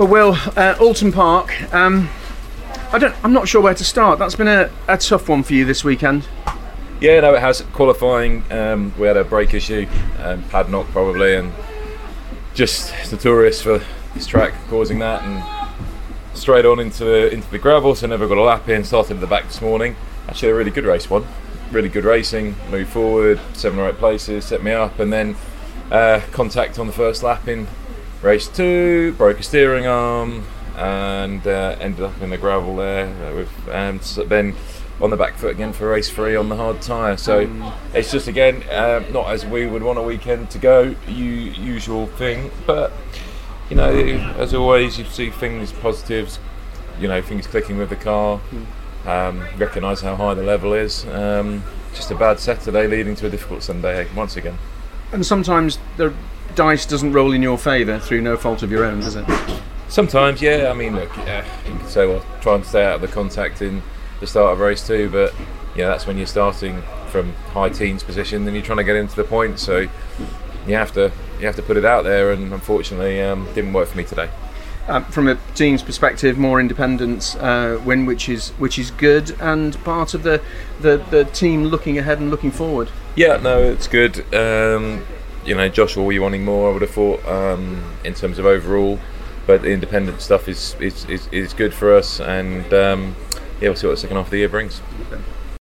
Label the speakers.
Speaker 1: Well, Will, uh, Oulton Park. Um, I don't. I'm not sure where to start. That's been a, a tough one for you this weekend.
Speaker 2: Yeah, no, it has. Qualifying, um, we had a brake issue, um, pad knock probably, and just notorious for this track causing that, and straight on into the into the gravel. So never got a lap in. Started at the back this morning. Actually, a really good race one. Really good racing. Moved forward, seven or eight places, set me up, and then uh, contact on the first lap in race two. Broke a steering arm and uh, ended up in the gravel there. uh, With and so then on the back foot again for race three on the hard tyre. So it's just again uh, not as we would want a weekend to go. You usual thing, but you know, as always, you see things positives. You know, things clicking with the car. Um, Recognise how high the level is. Um, just a bad Saturday leading to a difficult Sunday once again.
Speaker 1: And sometimes the dice doesn't roll in your favour through no fault of your own, does it?
Speaker 2: Sometimes, yeah. I mean, look, uh, you could say, well, try and stay out of the contact in the start of race two, but yeah, that's when you're starting from high teens position, then you're trying to get into the point. So you have to you have to put it out there, and unfortunately, um, didn't work for me today.
Speaker 1: Um, from a team's perspective, more independence uh, win, which is which is good, and part of the, the the team looking ahead and looking forward.
Speaker 2: Yeah, no, it's good. Um, you know, Joshua, were you wanting more? I would have thought um, in terms of overall, but the independent stuff is is, is, is good for us, and um, yeah, we'll see what the second half of the year brings.